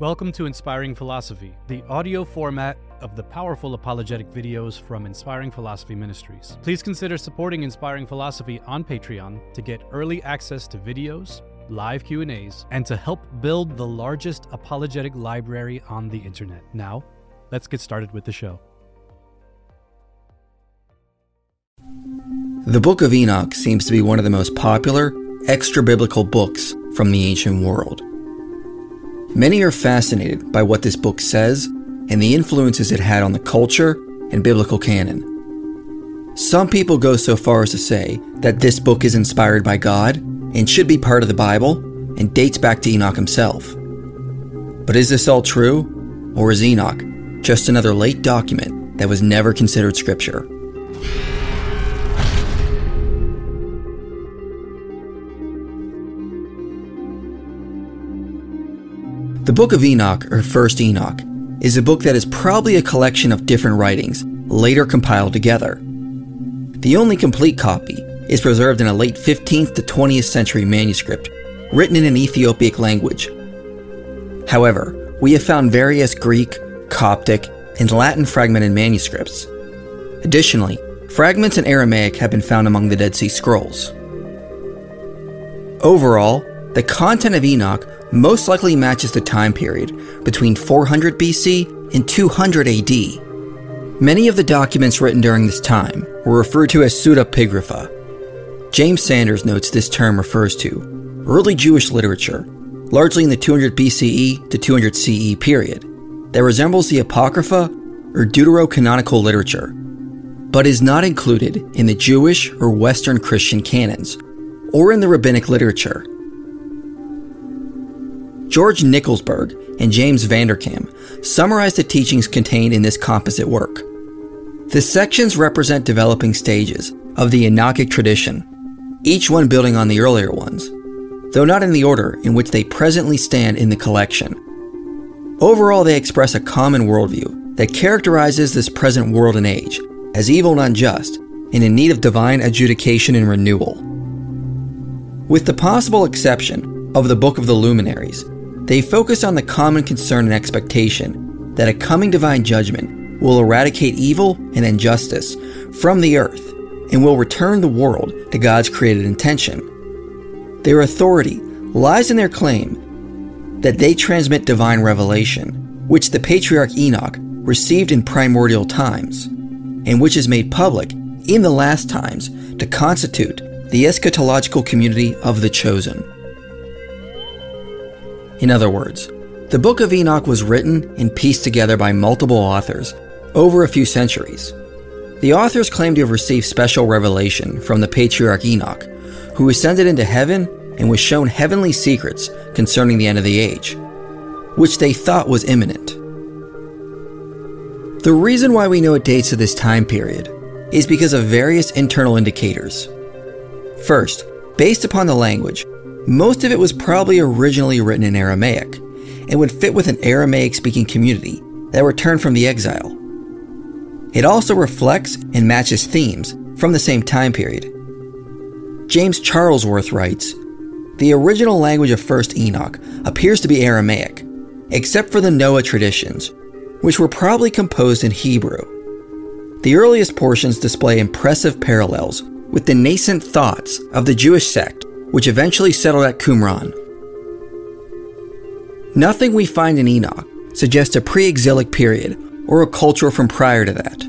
Welcome to Inspiring Philosophy, the audio format of the powerful apologetic videos from Inspiring Philosophy Ministries. Please consider supporting Inspiring Philosophy on Patreon to get early access to videos, live Q&As, and to help build the largest apologetic library on the internet. Now, let's get started with the show. The Book of Enoch seems to be one of the most popular extra biblical books from the ancient world. Many are fascinated by what this book says and the influences it had on the culture and biblical canon. Some people go so far as to say that this book is inspired by God and should be part of the Bible and dates back to Enoch himself. But is this all true? Or is Enoch just another late document that was never considered scripture? The Book of Enoch, or First Enoch, is a book that is probably a collection of different writings, later compiled together. The only complete copy is preserved in a late 15th to 20th century manuscript, written in an Ethiopic language. However, we have found various Greek, Coptic, and Latin fragmented manuscripts. Additionally, fragments in Aramaic have been found among the Dead Sea Scrolls. Overall, the content of Enoch most likely matches the time period between 400 BC and 200 AD. Many of the documents written during this time were referred to as pseudepigrapha. James Sanders notes this term refers to early Jewish literature, largely in the 200 BCE to 200 CE period, that resembles the Apocrypha or deuterocanonical literature, but is not included in the Jewish or Western Christian canons, or in the rabbinic literature. George Nickelsburg and James VanderKam summarize the teachings contained in this composite work. The sections represent developing stages of the Enochic tradition, each one building on the earlier ones, though not in the order in which they presently stand in the collection. Overall, they express a common worldview that characterizes this present world and age as evil and unjust and in need of divine adjudication and renewal. With the possible exception of the Book of the Luminaries, they focus on the common concern and expectation that a coming divine judgment will eradicate evil and injustice from the earth and will return the world to God's created intention. Their authority lies in their claim that they transmit divine revelation, which the patriarch Enoch received in primordial times, and which is made public in the last times to constitute the eschatological community of the chosen. In other words, the Book of Enoch was written and pieced together by multiple authors over a few centuries. The authors claim to have received special revelation from the patriarch Enoch, who ascended into heaven and was shown heavenly secrets concerning the end of the age, which they thought was imminent. The reason why we know it dates to this time period is because of various internal indicators. First, based upon the language, most of it was probably originally written in Aramaic and would fit with an Aramaic speaking community that returned from the exile. It also reflects and matches themes from the same time period. James Charlesworth writes The original language of 1st Enoch appears to be Aramaic, except for the Noah traditions, which were probably composed in Hebrew. The earliest portions display impressive parallels with the nascent thoughts of the Jewish sect which eventually settled at Qumran. Nothing we find in Enoch suggests a pre exilic period or a culture from prior to that.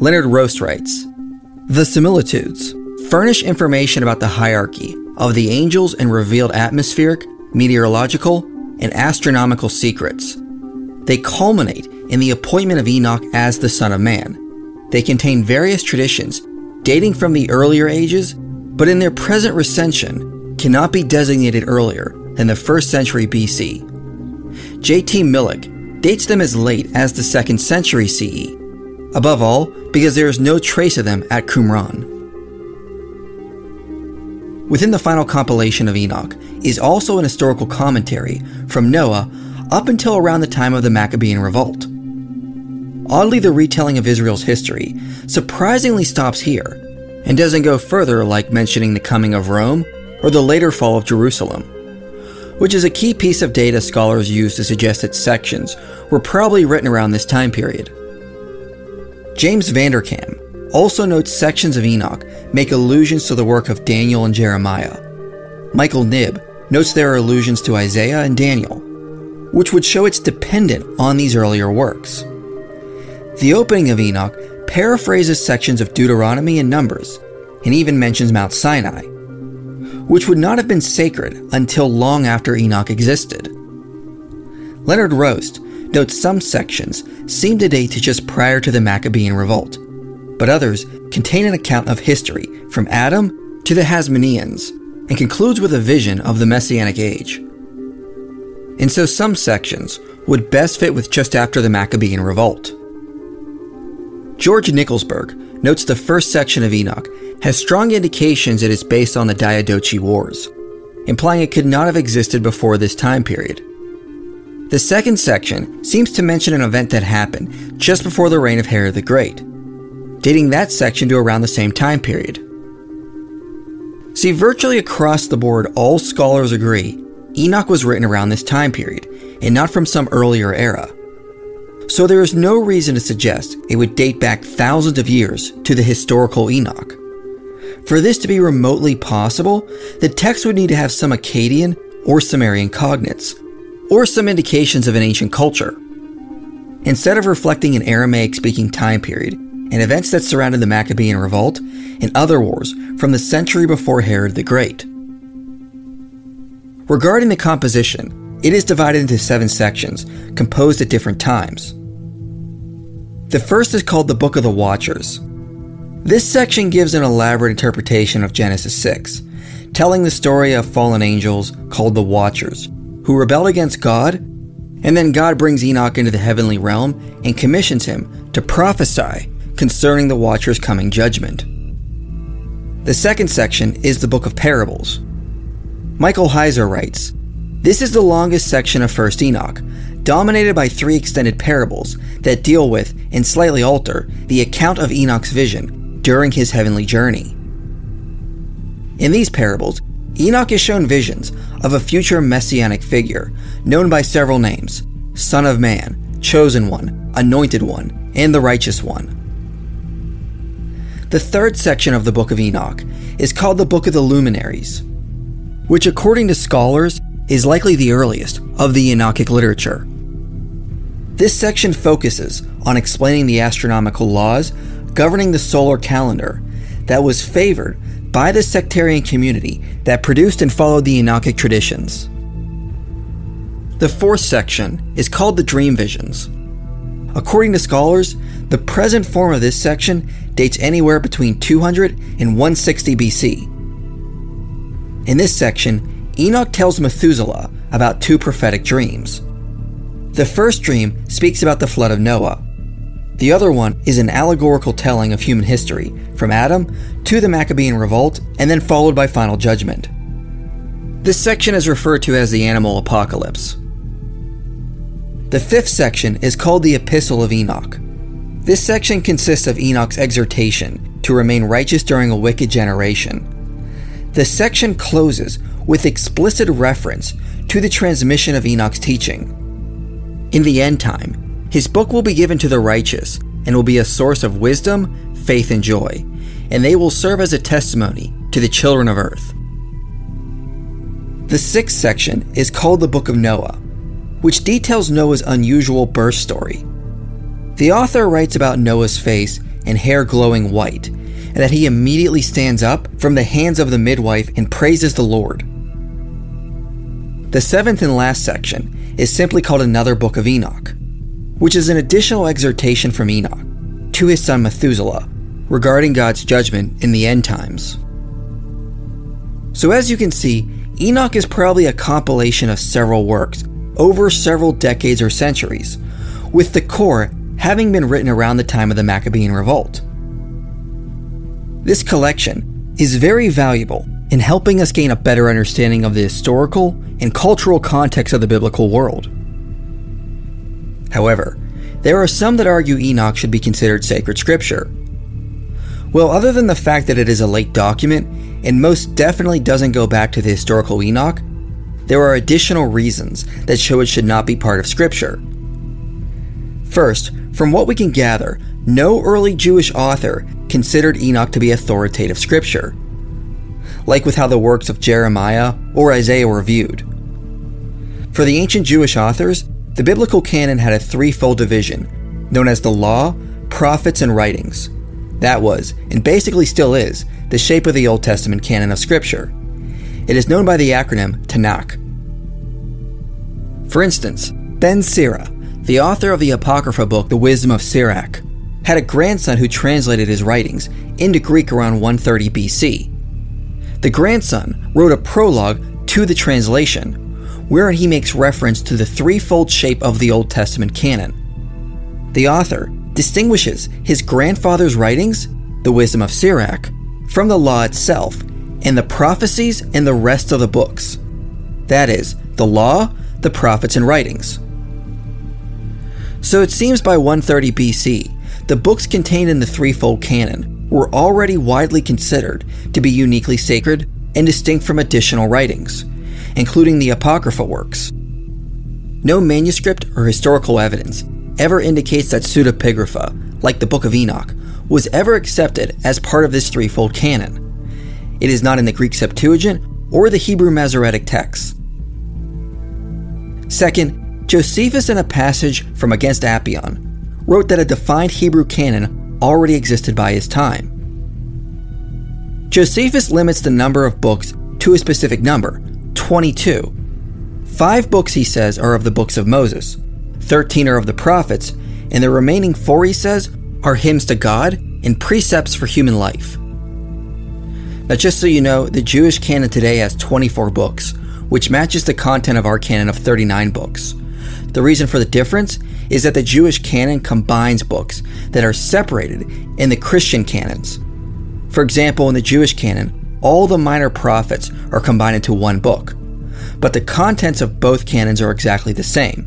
Leonhard Rost writes The similitudes furnish information about the hierarchy of the angels and revealed atmospheric, meteorological, and astronomical secrets. They culminate in the appointment of Enoch as the Son of Man. They contain various traditions dating from the earlier ages but in their present recension cannot be designated earlier than the 1st century BC. J.T. Milik dates them as late as the 2nd century CE, above all because there is no trace of them at Qumran. Within the final compilation of Enoch is also an historical commentary from Noah up until around the time of the Maccabean revolt. Oddly, the retelling of Israel's history surprisingly stops here and doesn't go further like mentioning the coming of Rome or the later fall of Jerusalem. which is a key piece of data scholars use to suggest that sections were probably written around this time period. James VanderKam also notes sections of Enoch make allusions to the work of Daniel and Jeremiah. Michael Knibb notes there are allusions to Isaiah and Daniel, which would show it's dependent on these earlier works. The opening of Enoch paraphrases sections of Deuteronomy and Numbers, and even mentions Mount Sinai, which would not have been sacred until long after Enoch existed. Leonhard Rost notes some sections seem to date to just prior to the Maccabean revolt, but others contain an account of history from Adam to the Hasmoneans and concludes with a vision of the Messianic age. And so some sections would best fit with just after the Maccabean revolt. George Nickelsburg notes the first section of Enoch has strong indications it is based on the Diadochi Wars, implying it could not have existed before this time period. The second section seems to mention an event that happened just before the reign of Herod the Great, dating that section to around the same time period. See, virtually across the board, all scholars agree Enoch was written around this time period, and not from some earlier era. So there is no reason to suggest it would date back thousands of years to the historical Enoch. For this to be remotely possible, the text would need to have some Akkadian or Sumerian cognates, or some indications of an ancient culture. Instead of reflecting an Aramaic speaking time period and events that surrounded the Maccabean revolt and other wars from the century before Herod the Great. Regarding the composition, it is divided into seven sections, composed at different times. The first is called the Book of the Watchers. This section gives an elaborate interpretation of Genesis 6, telling the story of fallen angels called the Watchers, who rebelled against God, and then God brings Enoch into the heavenly realm and commissions him to prophesy concerning the Watcher's coming judgment. The second section is the Book of Parables. Michael Heiser writes, This is the longest section of 1st Enoch, dominated by three extended parables that deal with and slightly alter the account of Enoch's vision during his heavenly journey. In these parables, Enoch is shown visions of a future messianic figure known by several names Son of Man, Chosen One, Anointed One, and the Righteous One. The third section of the Book of Enoch is called the Book of the Luminaries, which, according to scholars, is likely the earliest of the Enochic literature. This section focuses on explaining the astronomical laws governing the solar calendar that was favored by the sectarian community that produced and followed the Enochic traditions. The fourth section is called the Dream Visions. According to scholars, the present form of this section dates anywhere between 200 and 160 BC. In this section, Enoch tells Methuselah about two prophetic dreams. The first dream speaks about the flood of Noah, the other one is an allegorical telling of human history, from Adam to the Maccabean revolt, and then followed by final judgment. This section is referred to as the animal apocalypse. The fifth section is called the Epistle of Enoch. This section consists of Enoch's exhortation to remain righteous during a wicked generation. The section closes with explicit reference to the transmission of Enoch's teaching. In the end time, his book will be given to the righteous and will be a source of wisdom, faith, and joy, and they will serve as a testimony to the children of earth. The sixth section is called the Book of Noah, which details Noah's unusual birth story. The author writes about Noah's face and hair glowing white, and that he immediately stands up from the hands of the midwife and praises the Lord. The seventh and last section is simply called another Book of Enoch which is an additional exhortation from Enoch to his son Methuselah regarding God's judgment in the end times. So, as you can see, Enoch is probably a compilation of several works over several decades or centuries, with the core having been written around the time of the Maccabean revolt. This collection is very valuable in helping us gain a better understanding of the historical and cultural context of the biblical world. However, there are some that argue Enoch should be considered sacred scripture. Well, other than the fact that it is a late document and most definitely doesn't go back to the historical Enoch, there are additional reasons that show it should not be part of Scripture. First, from what we can gather, no early Jewish author considered Enoch to be authoritative Scripture, like with how the works of Jeremiah or Isaiah were viewed. For the ancient Jewish authors, the biblical canon had a threefold division, known as the Law, Prophets, and Writings. That was, and basically still is, the shape of the Old Testament canon of Scripture. It is known by the acronym Tanakh. For instance, Ben Sira, the author of the Apocrypha book The Wisdom of Sirach, had a grandson who translated his writings into Greek around 130 BC. The grandson wrote a prologue to the translation, wherein he makes reference to the threefold shape of the Old Testament canon. The author distinguishes his grandfather's writings, the wisdom of Sirach, from the law itself, and the prophecies and the rest of the books. That is, the law, the prophets, and writings. So it seems by 130 BC, the books contained in the threefold canon were already widely considered to be uniquely sacred and distinct from additional writings, including the Apocrypha works. No manuscript or historical evidence ever indicates that pseudepigrapha, like the Book of Enoch, was ever accepted as part of this threefold canon. It is not in the Greek Septuagint or the Hebrew Masoretic texts. Second, Josephus, in a passage from Against Apion, wrote that a defined Hebrew canon already existed by his time. Josephus limits the number of books to a specific number 22. Five books, he says, are of the books of Moses, 13 are of the prophets, and the remaining four, he says, are hymns to God and precepts for human life. Now, just so you know, the Jewish canon today has 24 books, which matches the content of our canon of 39 books. The reason for the difference is that the Jewish canon combines books that are separated in the Christian canons. For example, in the Jewish canon, all the minor prophets are combined into one book, but the contents of both canons are exactly the same.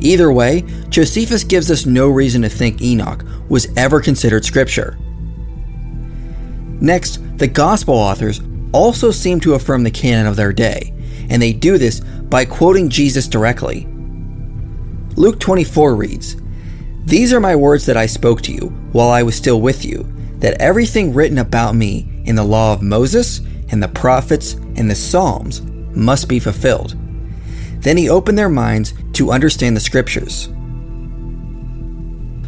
Either way, Josephus gives us no reason to think Enoch was ever considered scripture. Next, the Gospel authors also seem to affirm the canon of their day, and they do this by quoting Jesus directly. Luke 24 reads, These are my words that I spoke to you while I was still with you, that everything written about me in the law of Moses, and the prophets, and the Psalms must be fulfilled. Then he opened their minds to understand the scriptures.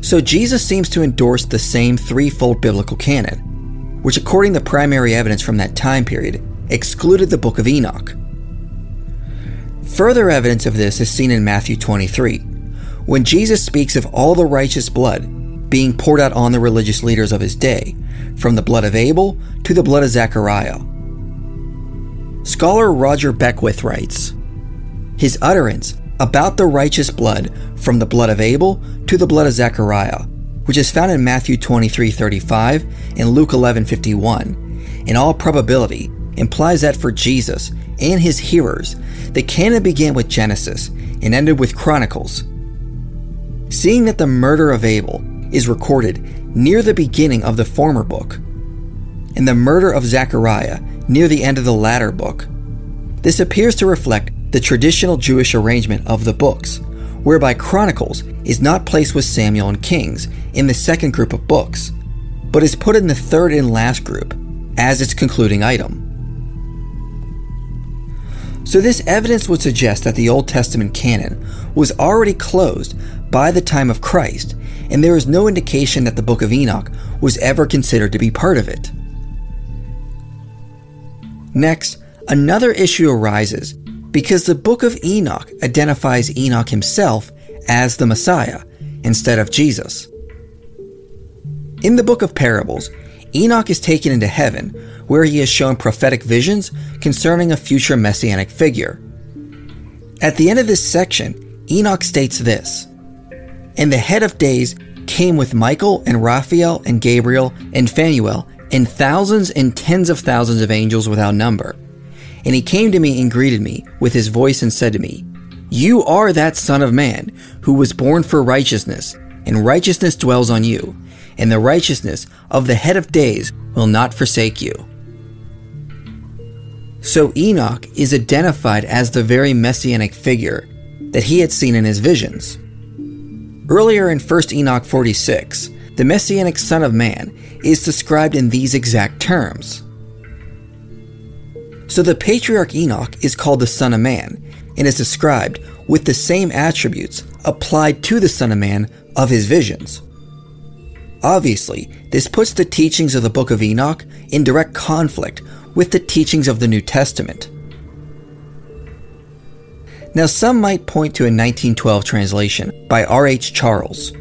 So Jesus seems to endorse the same threefold biblical canon, which, according to primary evidence from that time period, excluded the book of Enoch. Further evidence of this is seen in Matthew 23, when Jesus speaks of all the righteous blood being poured out on the religious leaders of his day, from the blood of Abel to the blood of Zechariah. Scholar Roger Beckwith writes His utterance about the righteous blood from the blood of Abel to the blood of Zechariah, which is found in Matthew 23:35 and Luke 11:51, in all probability implies that for Jesus and his hearers, the canon began with Genesis and ended with Chronicles. Seeing that the murder of Abel is recorded near the beginning of the former book, and the murder of Zechariah near the end of the latter book, this appears to reflect the traditional Jewish arrangement of the books, whereby Chronicles is not placed with Samuel and Kings in the second group of books, but is put in the third and last group as its concluding item. So, this evidence would suggest that the Old Testament canon was already closed by the time of Christ, and there is no indication that the Book of Enoch was ever considered to be part of it. Next, another issue arises because the book of Enoch identifies Enoch himself as the Messiah instead of Jesus. In the book of parables, Enoch is taken into heaven where he is shown prophetic visions concerning a future messianic figure. At the end of this section, Enoch states this And the head of days came with Michael and Raphael and Gabriel and Phanuel and thousands and tens of thousands of angels without number and he came to me and greeted me with his voice and said to me, You are that Son of Man who was born for righteousness, and righteousness dwells on you, and the righteousness of the head of days will not forsake you. So Enoch is identified as the very messianic figure that he had seen in his visions. Earlier in 1 Enoch 46, the messianic Son of Man is described in these exact terms. So the patriarch Enoch is called the Son of Man and is described with the same attributes applied to the Son of Man of his visions. Obviously, this puts the teachings of the Book of Enoch in direct conflict with the teachings of the New Testament. Now, some might point to a 1912 translation by R.H. Charles,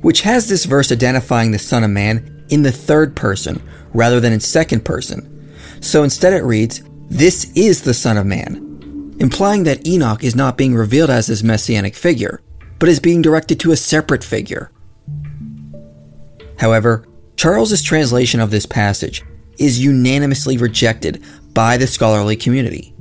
which has this verse identifying the Son of Man in the third person rather than in second person. So instead it reads, This is the Son of Man, implying that Enoch is not being revealed as this messianic figure, but is being directed to a separate figure. However, Charles's translation of this passage is unanimously rejected by the scholarly community.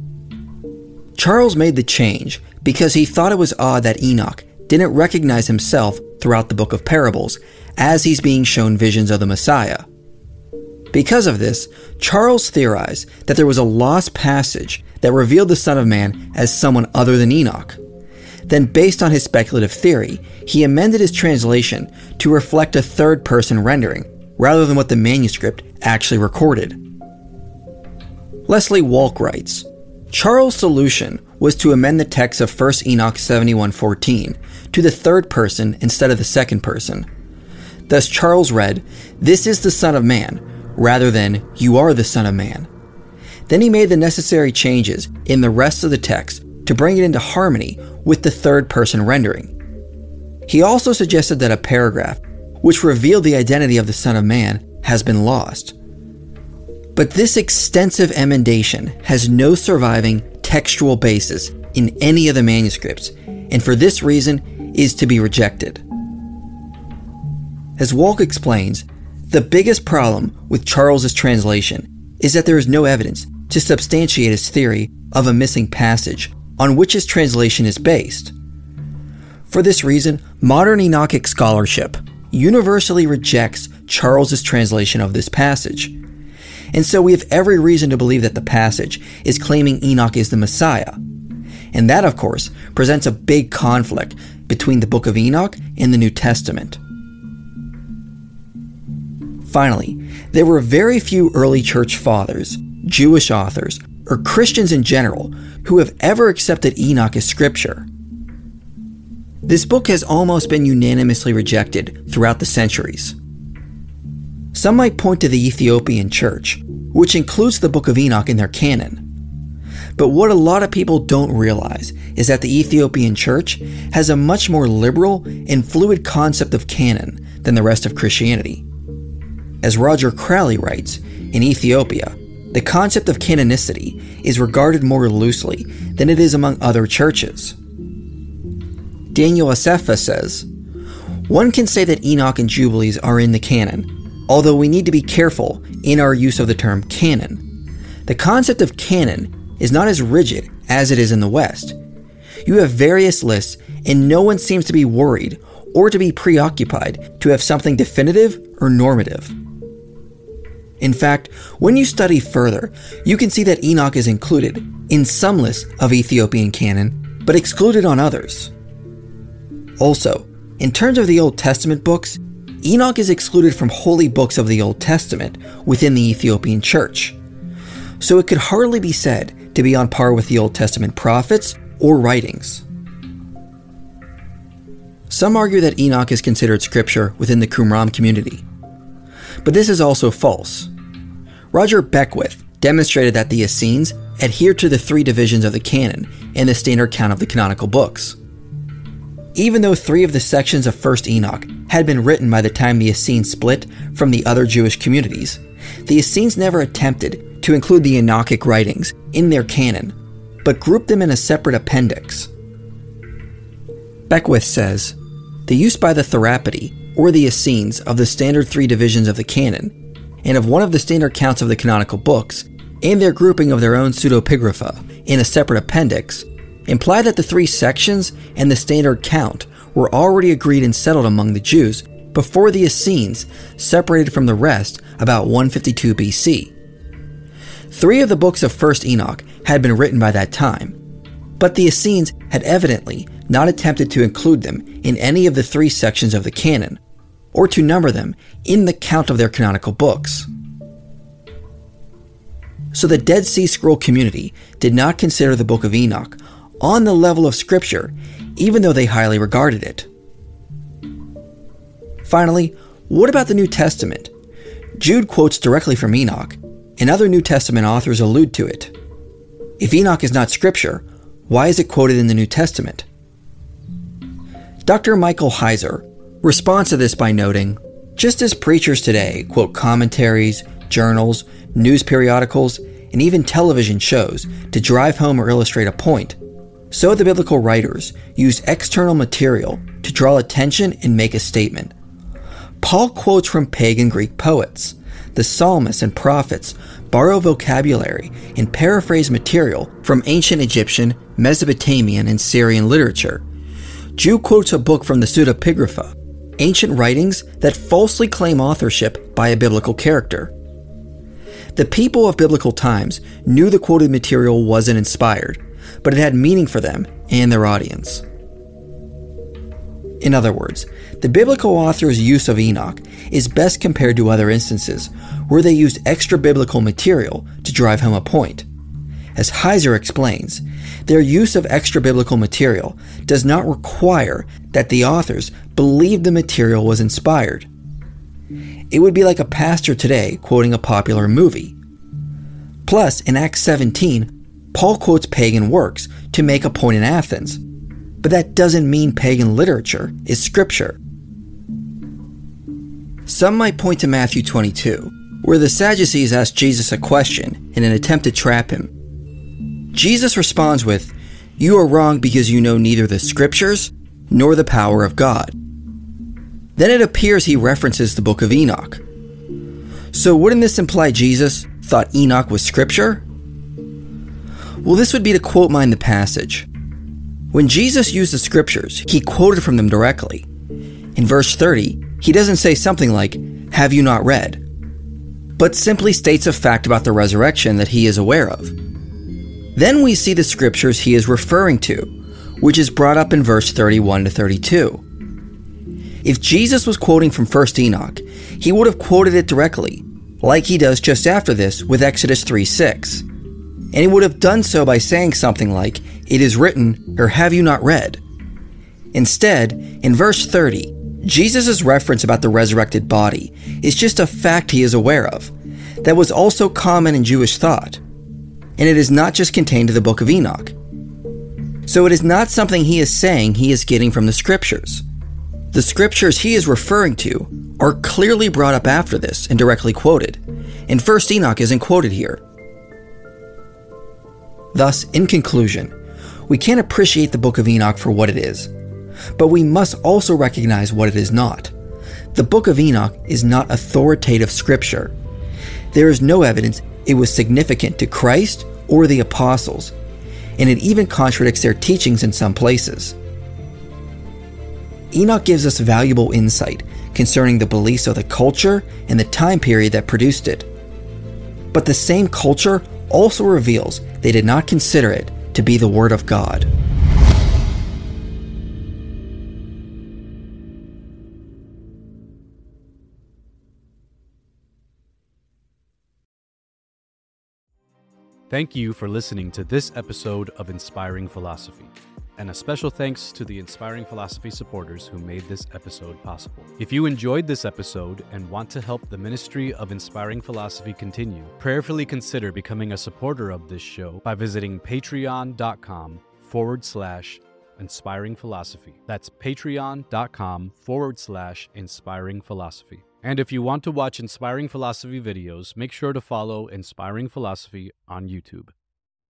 Charles made the change because he thought it was odd that Enoch didn't recognize himself throughout the book of parables as he's being shown visions of the Messiah. Because of this, Charles theorized that there was a lost passage that revealed the Son of Man as someone other than Enoch. Then, based on his speculative theory, he amended his translation to reflect a third person rendering, rather than what the manuscript actually recorded. Leslie Walck writes Charles' solution was to amend the text of 1 Enoch 71:14 to the third person instead of the second person. Thus Charles read, "This is the Son of Man," rather than "You are the Son of Man." Then he made the necessary changes in the rest of the text to bring it into harmony with the third person rendering. He also suggested that a paragraph, which revealed the identity of the Son of Man, has been lost. But this extensive emendation has no surviving textual basis in any of the manuscripts, and for this reason is to be rejected. As Walck explains, the biggest problem with Charles's translation is that there is no evidence to substantiate his theory of a missing passage on which his translation is based. For this reason, modern Enochic scholarship universally rejects Charles's translation of this passage. And so we have every reason to believe that the passage is claiming Enoch is the Messiah. And that, of course, presents a big conflict between the book of Enoch and the New Testament. Finally, there were very few early church fathers, Jewish authors, or Christians in general who have ever accepted Enoch as scripture. This book has almost been unanimously rejected throughout the centuries. Some might point to the Ethiopian Church, which includes the Book of Enoch in their canon. But what a lot of people don't realize is that the Ethiopian Church has a much more liberal and fluid concept of canon than the rest of Christianity. As Roger Cowley writes, in Ethiopia, the concept of canonicity is regarded more loosely than it is among other churches. Daniel Assefa says, One can say that Enoch and Jubilees are in the canon, although we need to be careful in our use of the term canon. The concept of canon is not as rigid as it is in the West. You have various lists, and no one seems to be worried or to be preoccupied to have something definitive or normative. In fact, when you study further, you can see that Enoch is included in some lists of Ethiopian canon, but excluded on others. Also, in terms of the Old Testament books, Enoch is excluded from holy books of the Old Testament within the Ethiopian church. So it could hardly be said to be on par with the Old Testament prophets or writings. Some argue that Enoch is considered scripture within the Qumran community, but this is also false. Roger Beckwith demonstrated that the Essenes adhere to the three divisions of the canon and the standard count of the canonical books. Even though three of the sections of 1st Enoch had been written by the time the Essenes split from the other Jewish communities, the Essenes never attempted to include the Enochic writings in their canon, but grouped them in a separate appendix. Beckwith says, The use by the Therapeutae or the Essenes of the standard three divisions of the canon, and of one of the standard counts of the canonical books, and their grouping of their own pseudepigrapha in a separate appendix, imply that the three sections and the standard count were already agreed and settled among the Jews before the Essenes separated from the rest about 152 BC. Three of the books of 1st Enoch had been written by that time, but the Essenes had evidently not attempted to include them in any of the three sections of the canon, or to number them in the count of their canonical books. So the Dead Sea Scroll community did not consider the Book of Enoch on the level of Scripture, even though they highly regarded it. Finally, what about the New Testament? Jude quotes directly from Enoch, and other New Testament authors allude to it. If Enoch is not Scripture, why is it quoted in the New Testament? Dr. Michael Heiser responds to this by noting just as preachers today quote commentaries, journals, news periodicals, and even television shows to drive home or illustrate a point, so the biblical writers use external material to draw attention and make a statement. Paul quotes from pagan Greek poets. The psalmists and prophets borrow vocabulary and paraphrase material from ancient Egyptian, Mesopotamian, and Syrian literature. Jude quotes a book from the pseudepigrapha, ancient writings that falsely claim authorship by a biblical character. The people of biblical times knew the quoted material wasn't inspired, but it had meaning for them and their audience. In other words, the biblical author's use of Enoch is best compared to other instances where they used extra biblical material to drive home a point. As Heiser explains, their use of extra biblical material does not require that the authors believe the material was inspired. It would be like a pastor today quoting a popular movie. Plus, in Acts 17, Paul quotes pagan works to make a point in Athens, but that doesn't mean pagan literature is scripture. Some might point to Matthew 22, where the Sadducees ask Jesus a question in an attempt to trap him. Jesus responds with, You are wrong because you know neither the scriptures nor the power of God. Then it appears he references the book of Enoch. So wouldn't this imply Jesus thought Enoch was scripture? Well, this would be to quote mine the passage. When Jesus used the scriptures, he quoted from them directly. In verse 30, he doesn't say something like, Have you not read? but simply states a fact about the resurrection that he is aware of. Then we see the scriptures he is referring to, which is brought up in verse 31 to 32. If Jesus was quoting from 1st Enoch, he would have quoted it directly, like he does just after this with Exodus 3 6. And he would have done so by saying something like, It is written, or have you not read? Instead, in verse 30, Jesus' reference about the resurrected body is just a fact he is aware of, that was also common in Jewish thought. And it is not just contained in the book of Enoch. So it is not something he is saying he is getting from the scriptures. The scriptures he is referring to are clearly brought up after this and directly quoted, and 1st Enoch isn't quoted here. Thus, in conclusion, we can't appreciate the book of Enoch for what it is but we must also recognize what it is not. The Book of Enoch is not authoritative scripture. There is no evidence it was significant to Christ or the apostles, and it even contradicts their teachings in some places. Enoch gives us valuable insight concerning the beliefs of the culture and the time period that produced it. But the same culture also reveals they did not consider it to be the Word of God. Thank you for listening to this episode of Inspiring Philosophy. And a special thanks to the Inspiring Philosophy supporters who made this episode possible. If you enjoyed this episode and want to help the ministry of Inspiring Philosophy continue, prayerfully consider becoming a supporter of this show by visiting patreon.com forward slash inspiring philosophy. That's patreon.com forward slash inspiring philosophy. And if you want to watch Inspiring Philosophy videos, make sure to follow Inspiring Philosophy on YouTube.